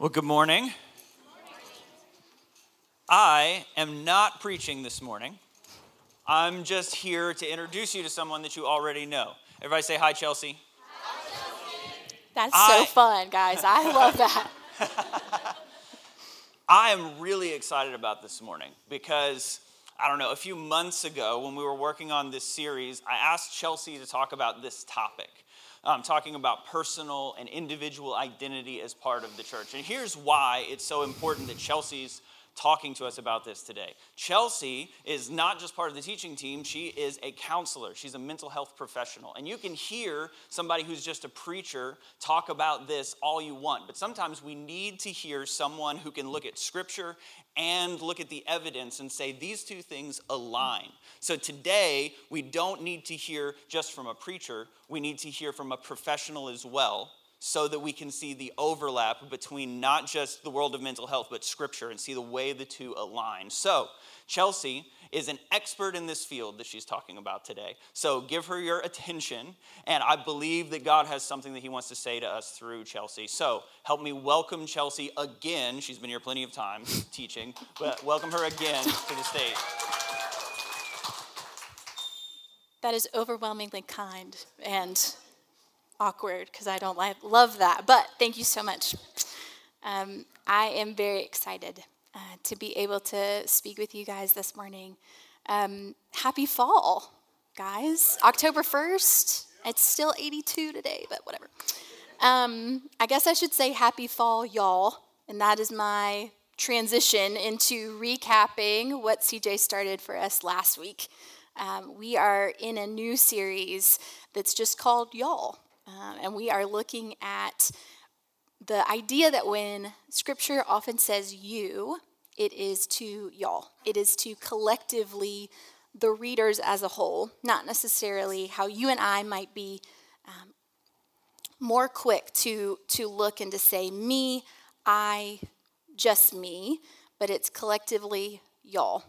Well, good morning. I am not preaching this morning. I'm just here to introduce you to someone that you already know. Everybody say hi, Chelsea. Hi, Chelsea. That's I, so fun, guys. I love that. I am really excited about this morning because I don't know, a few months ago when we were working on this series, I asked Chelsea to talk about this topic um, talking about personal and individual identity as part of the church. And here's why it's so important that Chelsea's talking to us about this today. Chelsea is not just part of the teaching team, she is a counselor. She's a mental health professional. And you can hear somebody who's just a preacher talk about this all you want, but sometimes we need to hear someone who can look at scripture and look at the evidence and say these two things align. So today, we don't need to hear just from a preacher, we need to hear from a professional as well so that we can see the overlap between not just the world of mental health, but scripture and see the way the two align. So, Chelsea is an expert in this field that she's talking about today. So, give her your attention, and I believe that God has something that He wants to say to us through Chelsea. So, help me welcome Chelsea again. She's been here plenty of times teaching, but welcome her again to the stage. That is overwhelmingly kind and awkward because I don't love that. But thank you so much. Um, I am very excited uh, to be able to speak with you guys this morning. Um, happy fall, guys. October 1st. It's still 82 today, but whatever. Um, I guess I should say happy fall, y'all. And that is my transition into recapping what CJ started for us last week. Um, we are in a new series that's just called Y'all. Um, and we are looking at the idea that when scripture often says you, it is to y'all, it is to collectively the readers as a whole, not necessarily how you and I might be um, more quick to, to look and to say, me, I, just me, but it's collectively y'all.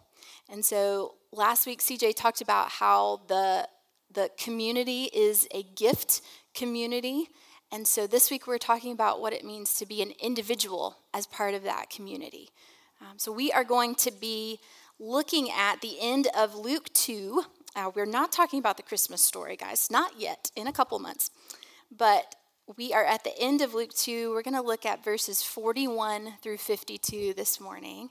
And so last week, CJ talked about how the, the community is a gift community. And so this week we're talking about what it means to be an individual as part of that community. Um, so we are going to be looking at the end of Luke 2. Uh, we're not talking about the Christmas story, guys, not yet, in a couple months. But we are at the end of Luke 2. We're going to look at verses 41 through 52 this morning.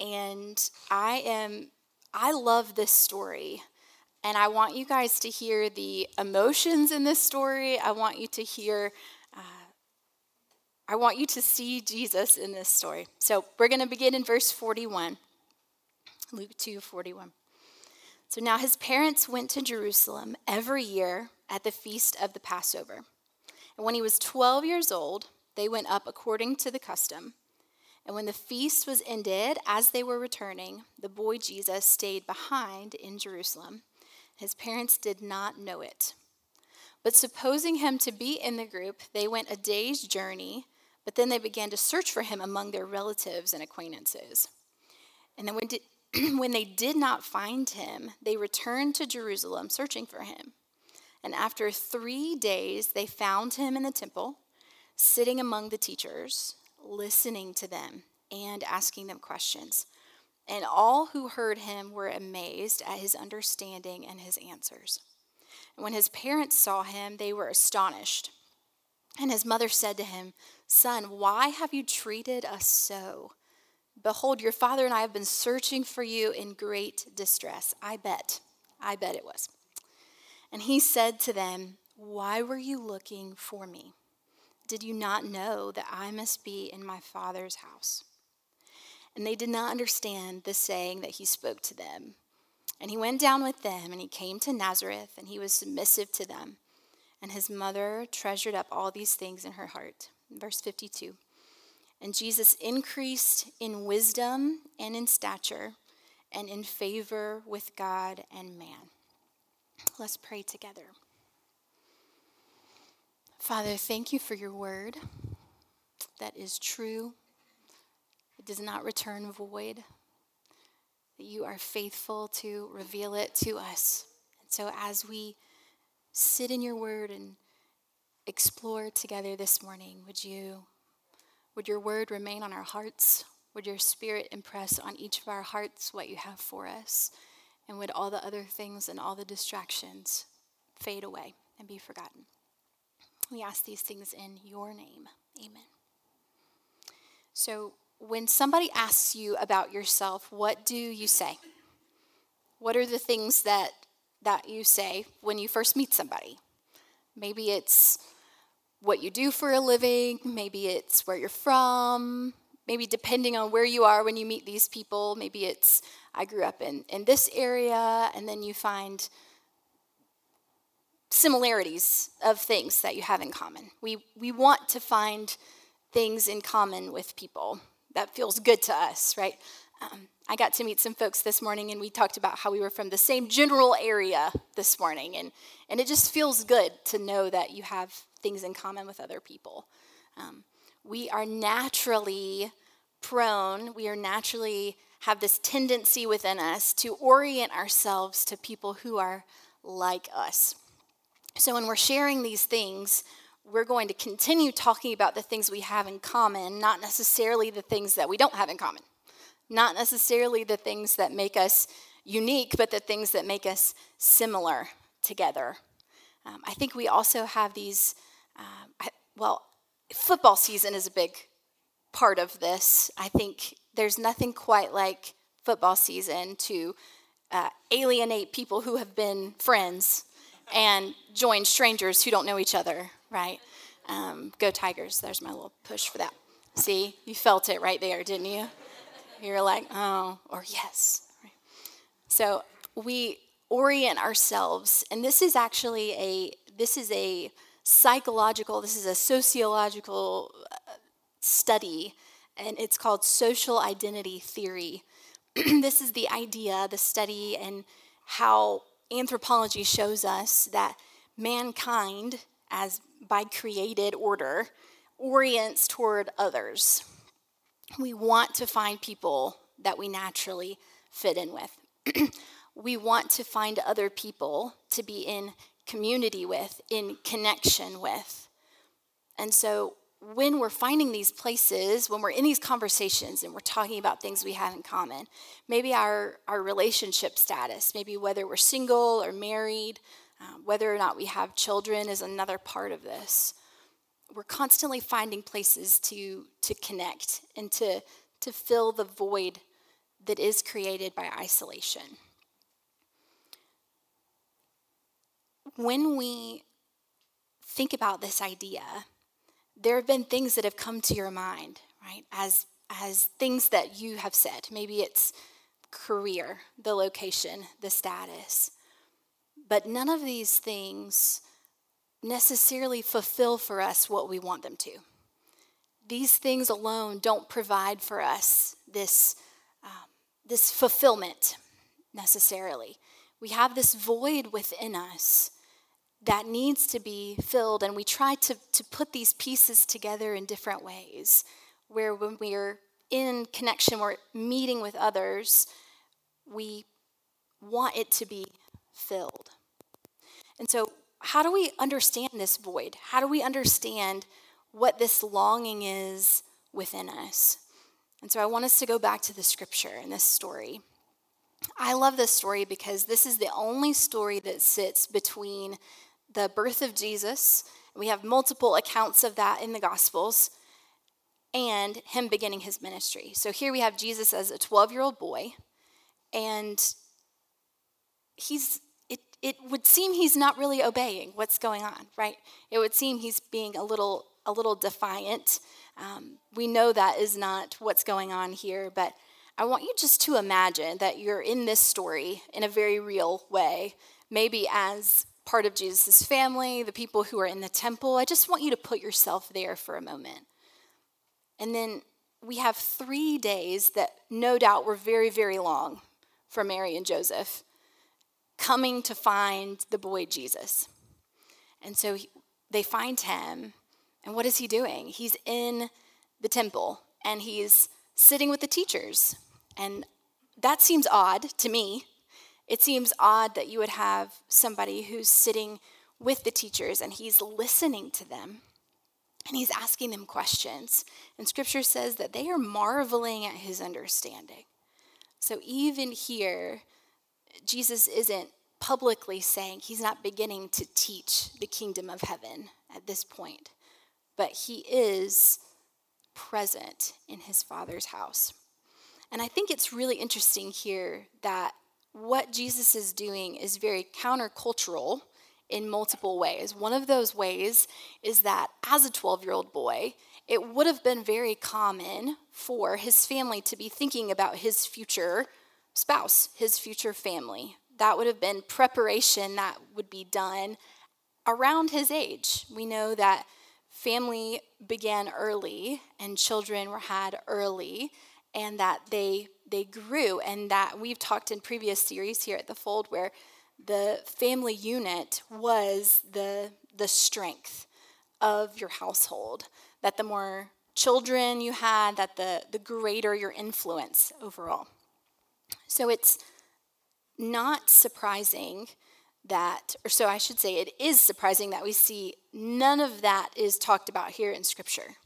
And I am, I love this story. And I want you guys to hear the emotions in this story. I want you to hear, uh, I want you to see Jesus in this story. So we're going to begin in verse 41, Luke 2 41. So now his parents went to Jerusalem every year at the feast of the Passover. And when he was 12 years old, they went up according to the custom. And when the feast was ended, as they were returning, the boy Jesus stayed behind in Jerusalem his parents did not know it. But supposing him to be in the group, they went a day's journey, but then they began to search for him among their relatives and acquaintances. And then when, did, when they did not find him, they returned to Jerusalem searching for him. And after three days, they found him in the temple, sitting among the teachers, listening to them and asking them questions. And all who heard him were amazed at his understanding and his answers. When his parents saw him, they were astonished. And his mother said to him, Son, why have you treated us so? Behold, your father and I have been searching for you in great distress. I bet. I bet it was. And he said to them, Why were you looking for me? Did you not know that I must be in my father's house? And they did not understand the saying that he spoke to them. And he went down with them, and he came to Nazareth, and he was submissive to them. And his mother treasured up all these things in her heart. Verse 52. And Jesus increased in wisdom and in stature and in favor with God and man. Let's pray together. Father, thank you for your word that is true it does not return void, that you are faithful to reveal it to us. And so as we sit in your word and explore together this morning, would you Would your word remain on our hearts? Would your spirit impress on each of our hearts what you have for us? And would all the other things and all the distractions fade away and be forgotten? We ask these things in your name. Amen. So, when somebody asks you about yourself, what do you say? What are the things that, that you say when you first meet somebody? Maybe it's what you do for a living, maybe it's where you're from, maybe depending on where you are when you meet these people, maybe it's I grew up in, in this area, and then you find similarities of things that you have in common. We, we want to find things in common with people. That feels good to us, right? Um, I got to meet some folks this morning, and we talked about how we were from the same general area this morning, and, and it just feels good to know that you have things in common with other people. Um, we are naturally prone, we are naturally have this tendency within us to orient ourselves to people who are like us. So when we're sharing these things, we're going to continue talking about the things we have in common, not necessarily the things that we don't have in common. Not necessarily the things that make us unique, but the things that make us similar together. Um, I think we also have these, um, I, well, football season is a big part of this. I think there's nothing quite like football season to uh, alienate people who have been friends and join strangers who don't know each other, right? Um, go Tigers. There's my little push for that. See, you felt it right there, didn't you? You're like, oh, or yes. So we orient ourselves, and this is actually a this is a psychological, this is a sociological uh, study, and it's called social identity theory. this is the idea, the study, and how anthropology shows us that mankind, as by created order, orients toward others. We want to find people that we naturally fit in with. we want to find other people to be in community with, in connection with. And so when we're finding these places, when we're in these conversations and we're talking about things we have in common, maybe our, our relationship status, maybe whether we're single or married, um, whether or not we have children is another part of this. We're constantly finding places to, to connect and to, to fill the void that is created by isolation. When we think about this idea, there have been things that have come to your mind, right? As as things that you have said. Maybe it's career, the location, the status. But none of these things necessarily fulfill for us what we want them to. These things alone don't provide for us this, um, this fulfillment necessarily. We have this void within us that needs to be filled. And we try to, to put these pieces together in different ways, where when we're in connection, we're meeting with others, we want it to be filled. And so, how do we understand this void? How do we understand what this longing is within us? And so, I want us to go back to the scripture and this story. I love this story because this is the only story that sits between the birth of Jesus. We have multiple accounts of that in the Gospels and him beginning his ministry. So here we have Jesus as a 12 year old boy, and he's it, would seem he's not really obeying what's going on, right? It would seem he's being a little a little defiant. Um, we know that is not what's going on here, but I want you just to imagine that you're in this story in a very real way, maybe as part of Jesus' family, the people who are in the temple. I just want you to put yourself there for a moment. And then we have three days that no doubt were very, very long for Mary and Joseph coming to find the boy Jesus. And so he, they find him, and what is he doing? He's in the temple and he's sitting with the teachers. And that seems odd to me it seems odd that you would have somebody who's sitting with the teachers and he's listening to them. and he's asking them questions. And scripture says that they are marveling at his understanding. So even here, Jesus isn't publicly saying, he's not beginning to teach the kingdom of heaven at this point, but he is present in his father's house. And I think it's really interesting here that what Jesus is doing is very countercultural in multiple ways. One of those ways is that as a 12 year old boy, it would have been very common for his family to be thinking about his future spouse, his future family. That would have been preparation that would be done around his age. We know that family began early and children were had early and that they they grew and that we've talked in previous series here at the fold where the family unit was the, the strength of your household. That the more children you had, that the, the greater your influence overall. So it's not surprising that, or so I should say, it is surprising that we see none of that is talked about here in Scripture.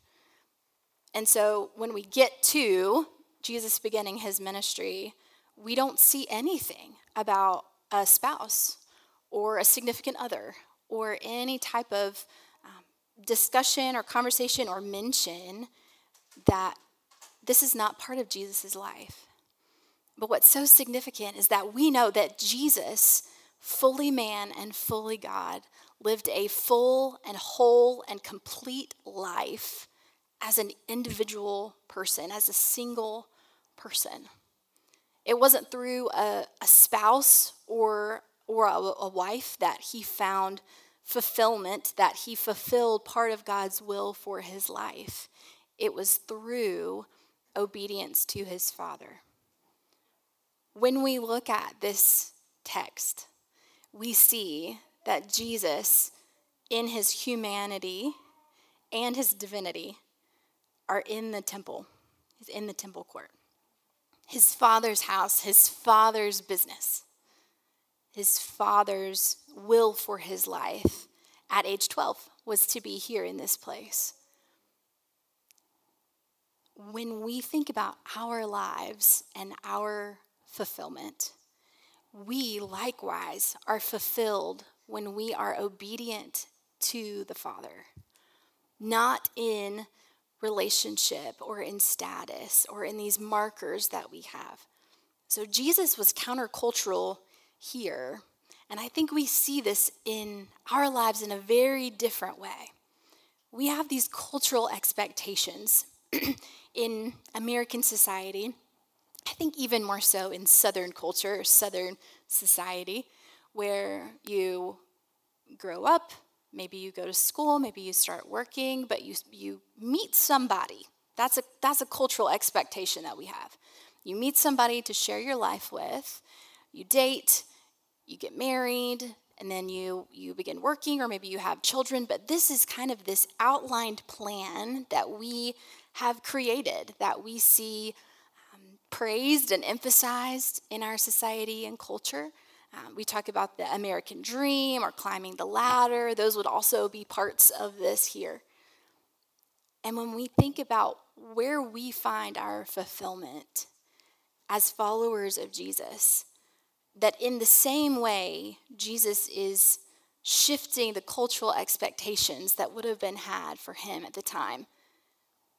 And so when we get to Jesus beginning his ministry, we don't see anything about a spouse or a significant other or any type of um, discussion or conversation or mention that this is not part of Jesus' life. But what's so significant is that we know that Jesus, fully man and fully God, lived a full and whole and complete life as an individual person, as a single person. It wasn't through a, a spouse or, or a, a wife that he found fulfillment, that he fulfilled part of God's will for his life. It was through obedience to his father. When we look at this text, we see that Jesus, in his humanity and his divinity, are in the temple. He's in the temple court his father's house, his father's business, his father's will for his life at age 12 was to be here in this place. When we think about our lives and our fulfillment, we likewise are fulfilled when we are obedient to the Father, not in relationship or in status or in these markers that we have. So Jesus was countercultural here, and I think we see this in our lives in a very different way. We have these cultural expectations in American society, I think even more so in Southern culture Southern society, where you grow up, Maybe you go to school, maybe you start working, but you, you meet somebody. That's a, that's a cultural expectation that we have. You meet somebody to share your life with, you date, you get married, and then you, you begin working, or maybe you have children. But this is kind of this outlined plan that we have created, that we see praised and emphasized in our society and culture. Um, we talk about the American dream or climbing the ladder. Those would also be parts of this here. And when we think about where we find our fulfillment as followers of Jesus, that in the same way, Jesus is shifting the cultural expectations that would have been had for him at the time.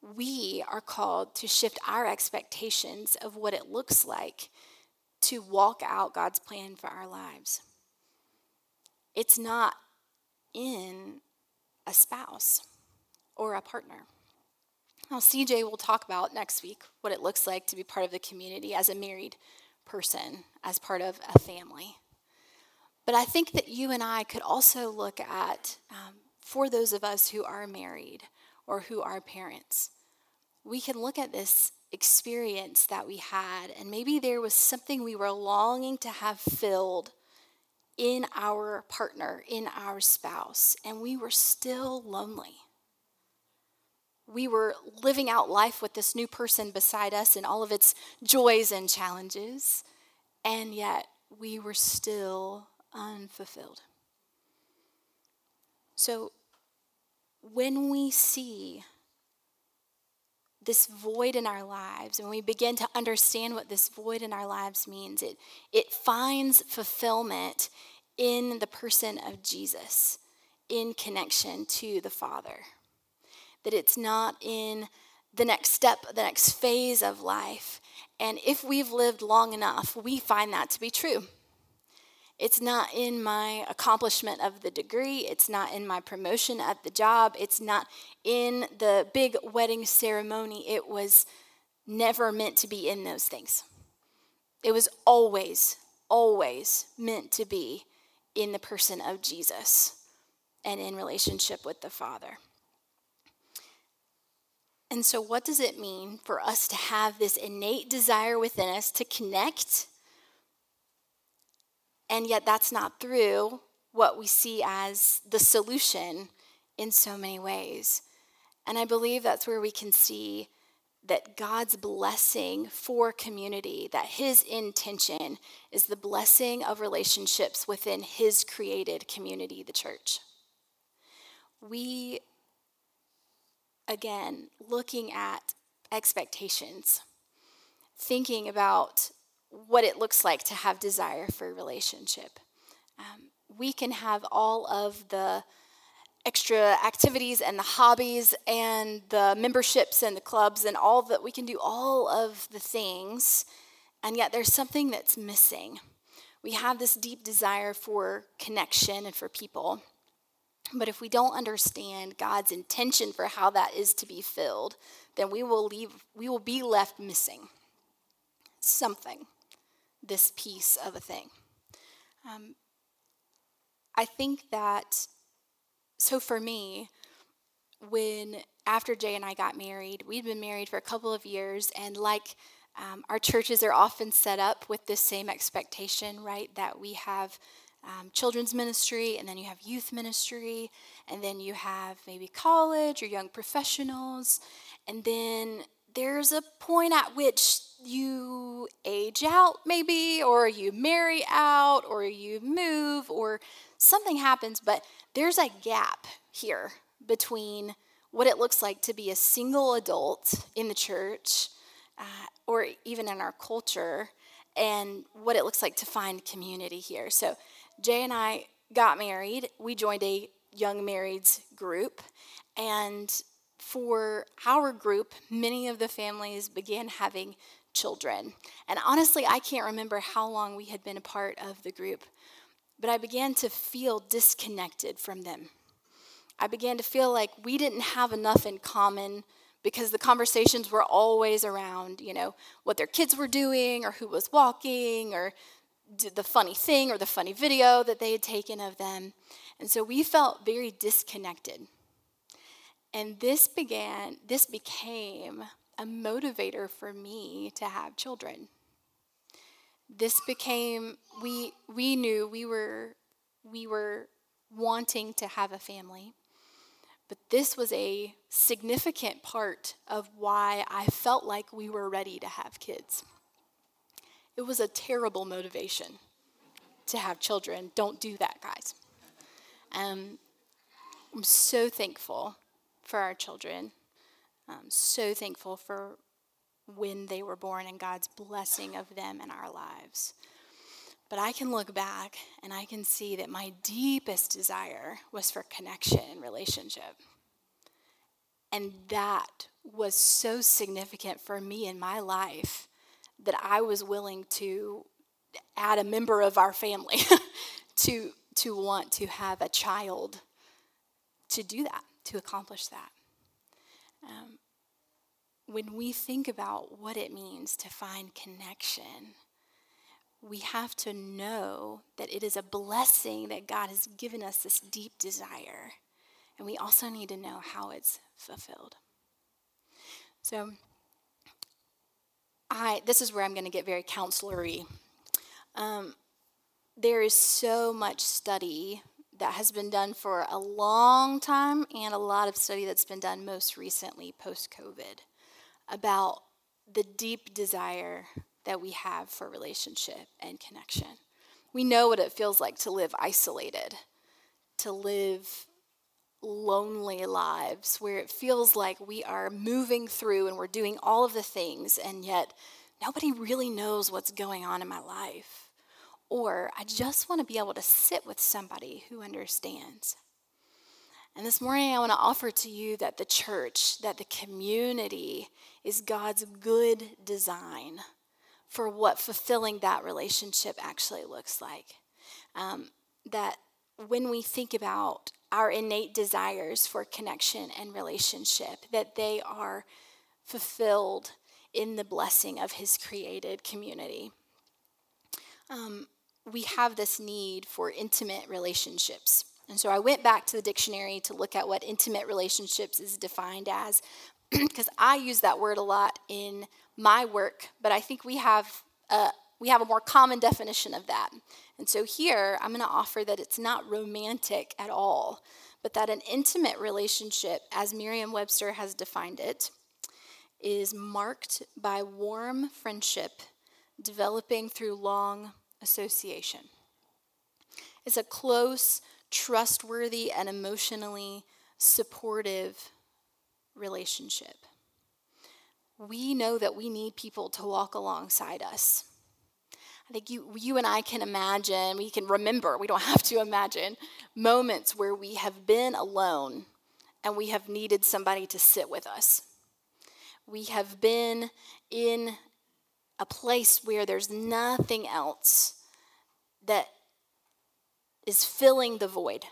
We are called to shift our expectations of what it looks like to walk out God's plan for our lives. It's not in a spouse or a partner. Now, CJ will talk about next week what it looks like to be part of the community as a married person, as part of a family. But I think that you and I could also look at, um, for those of us who are married or who are parents, we can look at this experience that we had, and maybe there was something we were longing to have filled in our partner, in our spouse, and we were still lonely. We were living out life with this new person beside us and all of its joys and challenges, and yet we were still unfulfilled. So, when we see this void in our lives, and we begin to understand what this void in our lives means, it, it finds fulfillment in the person of Jesus, in connection to the Father. That it's not in the next step, the next phase of life. And if we've lived long enough, we find that to be true. It's not in my accomplishment of the degree. It's not in my promotion at the job. It's not in the big wedding ceremony. It was never meant to be in those things. It was always, always meant to be in the person of Jesus and in relationship with the Father. And so, what does it mean for us to have this innate desire within us to connect? And yet, that's not through what we see as the solution in so many ways. And I believe that's where we can see that God's blessing for community, that His intention is the blessing of relationships within His created community, the church. We again, looking at expectations, thinking about what it looks like to have desire for a relationship. Um, we can have all of the extra activities and the hobbies and the memberships and the clubs and all that we can do all of the things and yet there's something that's missing we have this deep desire for connection and for people but if we don't understand God's intention for how that is to be filled, then we will leave we will be left missing something, this piece of a thing. Um, I think that so for me, when after Jay and I got married, we'd been married for a couple of years, and like um, our churches are often set up with this same expectation, right? That we have um, children's ministry, and then you have youth ministry, and then you have maybe college or young professionals, and then there's a point at which you age out, maybe, or you marry out, or you move, or something happens, but there's a gap here between what it looks like to be a single adult in the church uh, or even in our culture and what it looks like to find community here. So Jay and I got married. We joined a young marrieds group. And for our group, many of the families began having children. And honestly, I can't remember how long we had been a part of the group, but I began to feel disconnected from them. I began to feel like we didn't have enough in common because the conversations were always around, you know, what their kids were doing or who was walking or the funny thing or the funny video that they had taken of them. And so we felt very disconnected. And this began, this became a motivator for me to have children. This became, we, we knew we were, we were wanting to have a family. But this was a significant part of why I felt like we were ready to have kids. It was a terrible motivation to have children. Don't do that, guys. Um, I'm so thankful for our children. I'm so thankful for when they were born and God's blessing of them in our lives. But I can look back and I can see that my deepest desire was for connection and relationship. And that was so significant for me in my life that I was willing to add a member of our family to, to want to have a child to do that, to accomplish that. Um, when we think about what it means to find connection, we have to know that it is a blessing that God has given us this deep desire. And we also need to know how it's fulfilled. So, I, this is where I'm going to get very counselory. Um, there is so much study that has been done for a long time and a lot of study that's been done most recently post COVID about the deep desire that we have for relationship and connection. We know what it feels like to live isolated, to live lonely lives where it feels like we are moving through and we're doing all of the things, and yet nobody really knows what's going on in my life. Or I just want to be able to sit with somebody who understands. And this morning, I want to offer to you that the church, that the community is God's good design for what fulfilling that relationship actually looks like. Um, that when we think about our innate desires for connection and relationship, that they are fulfilled in the blessing of His created community. Um, we have this need for intimate relationships. And so I went back to the dictionary to look at what intimate relationships is defined as, because I use that word a lot in my work, but I think we have a, we have a more common definition of that. And so here I'm going to offer that it's not romantic at all, but that an intimate relationship, as Merriam Webster has defined it, is marked by warm friendship developing through long association. It's a close, trustworthy, and emotionally supportive relationship. We know that we need people to walk alongside us. I think you, you and I can imagine, we can remember, we don't have to imagine, moments where we have been alone and we have needed somebody to sit with us. We have been in a place where there's nothing else that is filling the void.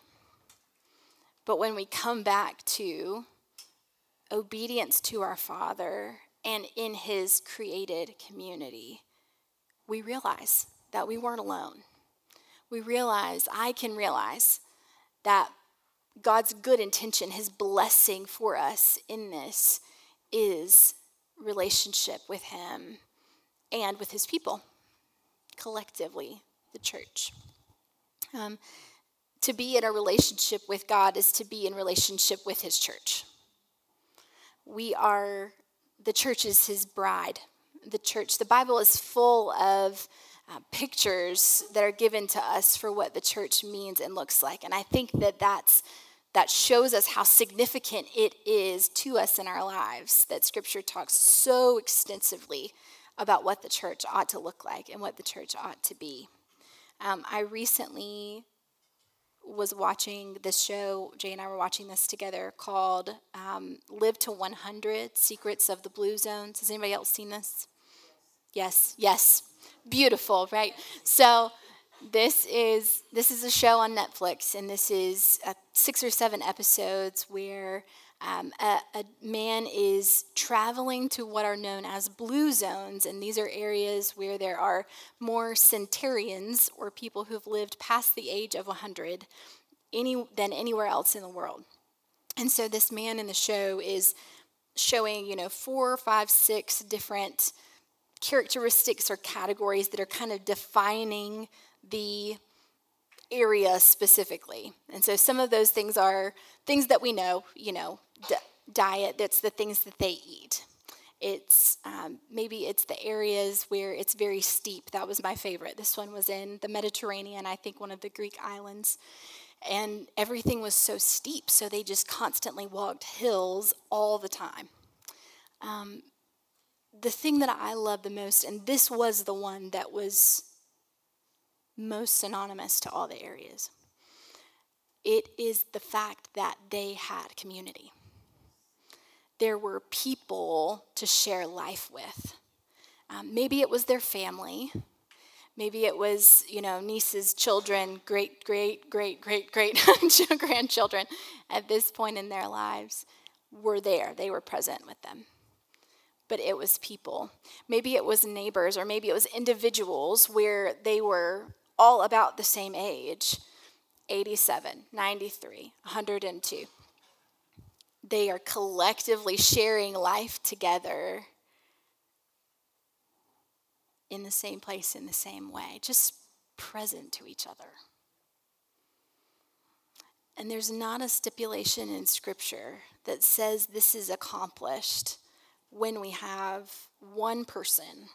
But when we come back to obedience to our Father and in His created community, we realize that we weren't alone. We realize, I can realize that God's good intention, His blessing for us in this is relationship with Him and with His people, collectively, the church. Um, to be in a relationship with God is to be in relationship with His church. We are, the church is His bride the church. The Bible is full of uh, pictures that are given to us for what the church means and looks like. And I think that that's that shows us how significant it is to us in our lives that scripture talks so extensively about what the church ought to look like and what the church ought to be. Um, I recently was watching this show, Jay and I were watching this together called um, Live to 100 Secrets of the Blue Zones. Has anybody else seen this? Yes, yes. Beautiful, right? So this is this is a show on Netflix, and this is uh, six or seven episodes where um, a, a, man is traveling to what are known as blue zones, and these are areas where there are more centurions or people who've lived past the age of 100 any, than anywhere else in the world. And so this man in the show is showing, you know, four, five, six different characteristics or categories that are kind of defining the area specifically. And so some of those things are things that we know, you know, d- diet, that's the things that they eat. It's um, maybe it's the areas where it's very steep. That was my favorite. This one was in the Mediterranean, I think one of the Greek islands. And everything was so steep, so they just constantly walked hills all the time. Um, the thing that I love the most, and this was the one that was most synonymous to all the areas, it is the fact that they had community. There were people to share life with. Um, maybe it was their family. Maybe it was, you know, nieces, children, great, great, great, great, great grandchildren at this point in their lives were there. They were present with them but it was people. Maybe it was neighbors, or maybe it was individuals where they were all about the same age 87, 93, 102. They are collectively sharing life together in the same place, in the same way, just present to each other. And there's not a stipulation in Scripture that says this is accomplished when we have one person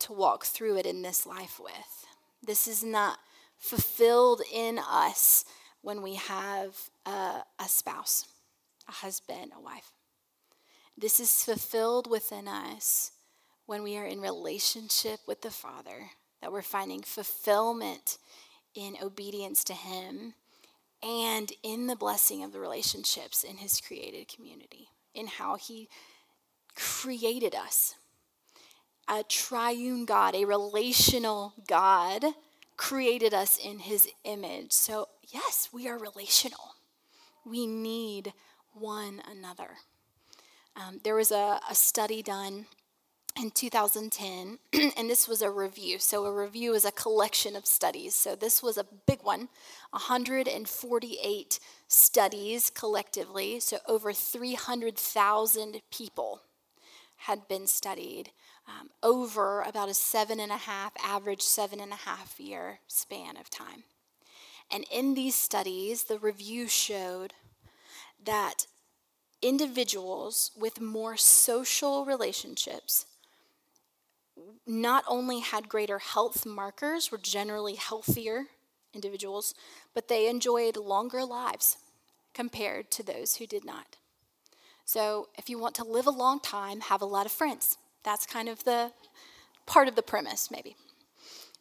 to walk through it in this life with. This is not fulfilled in us when we have a, a spouse, a husband, a wife. This is fulfilled within us when we are in relationship with the Father, that we're finding fulfillment in obedience to Him and in the blessing of the relationships in His created community, in how He created us. A triune God, a relational God, created us in His image. So, yes, we are relational. We need one another. Um, there was a, a study done in 2010, and this was a review. So, a review is a collection of studies. So, this was a big one 148 studies collectively. So, over 300,000 people had been studied um, over about a seven and a half, average seven and a half year span of time. And in these studies, the review showed that individuals with more social relationships not only had greater health markers, were generally healthier individuals, but they enjoyed longer lives compared to those who did not. So, if you want to live a long time, have a lot of friends. That's kind of the part of the premise, maybe.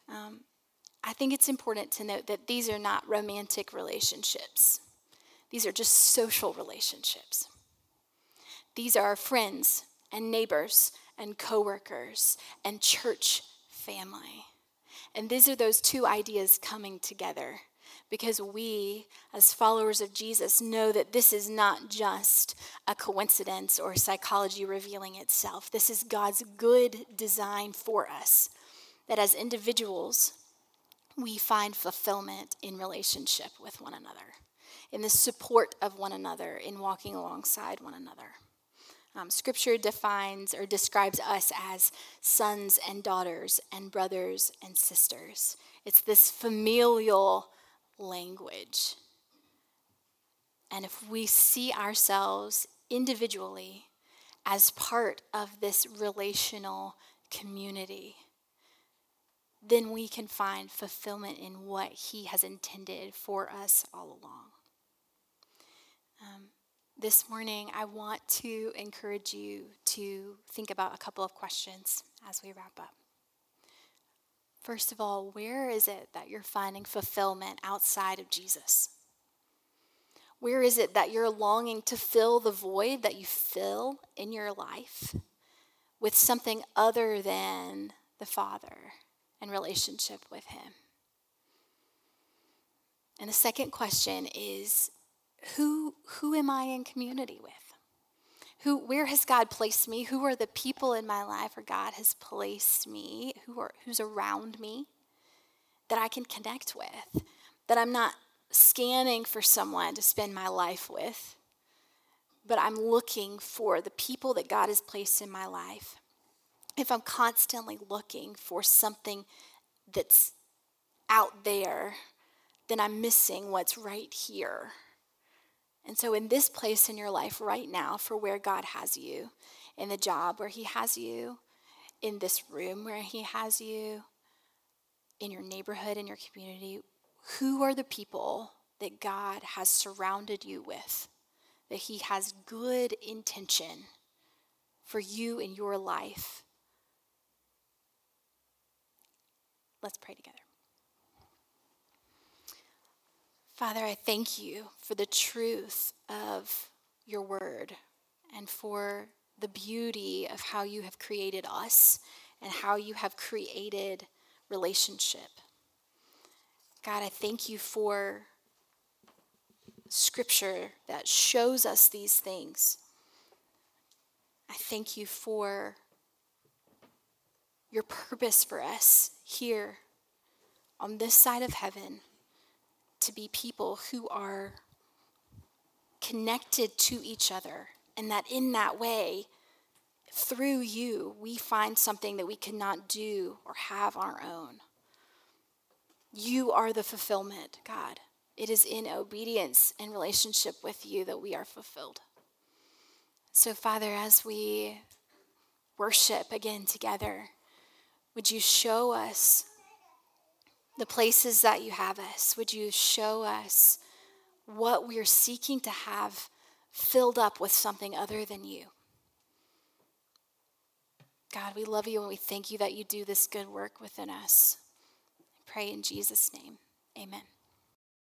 Um, I think it's important to note that these are not romantic relationships, these are just social relationships. These are friends and neighbors and coworkers and church family. And these are those two ideas coming together because we, as followers of Jesus, know that this is not just a coincidence or psychology revealing itself. This is God's good design for us. That as individuals, we find fulfillment in relationship with one another, in the support of one another, in walking alongside one another. Um, scripture defines or describes us as sons and daughters and brothers and sisters. It's this familial language. And if we see ourselves individually as part of this relational community, then we can find fulfillment in what He has intended for us all along. Um, this morning, I want to encourage you to think about a couple of questions as we wrap up. First of all, where is it that you're finding fulfillment outside of Jesus? Where is it that you're longing to fill the void that you fill in your life with something other than the Father and relationship with Him? And the second question is who, who am I in community with? Who, where has God placed me? Who are the people in my life where God has placed me? Who are, who's around me that I can connect with? That I'm not scanning for someone to spend my life with, but I'm looking for the people that God has placed in my life. If I'm constantly looking for something that's out there, then I'm missing what's right here. And so, in this place in your life right now, for where God has you, in the job where He has you, in this room where He has you, in your neighborhood, in your community, who are the people that God has surrounded you with, that He has good intention for you in your life? Let's pray together. Father, I thank you for the truth of your word and for the beauty of how you have created us and how you have created relationship. God, I thank you for scripture that shows us these things. I thank you for your purpose for us here on this side of heaven to be people who are connected to each other, and that in that way, through you, we find something that we cannot do or have on our own. You are the fulfillment, God. It is in obedience and relationship with you that we are fulfilled. So, Father, as we worship again together, would you show us the places that you have us. Would you show us what we're seeking to have filled up with something other than you. God, we love you and we thank you that you do this good work within us. I pray in Jesus' name. Amen.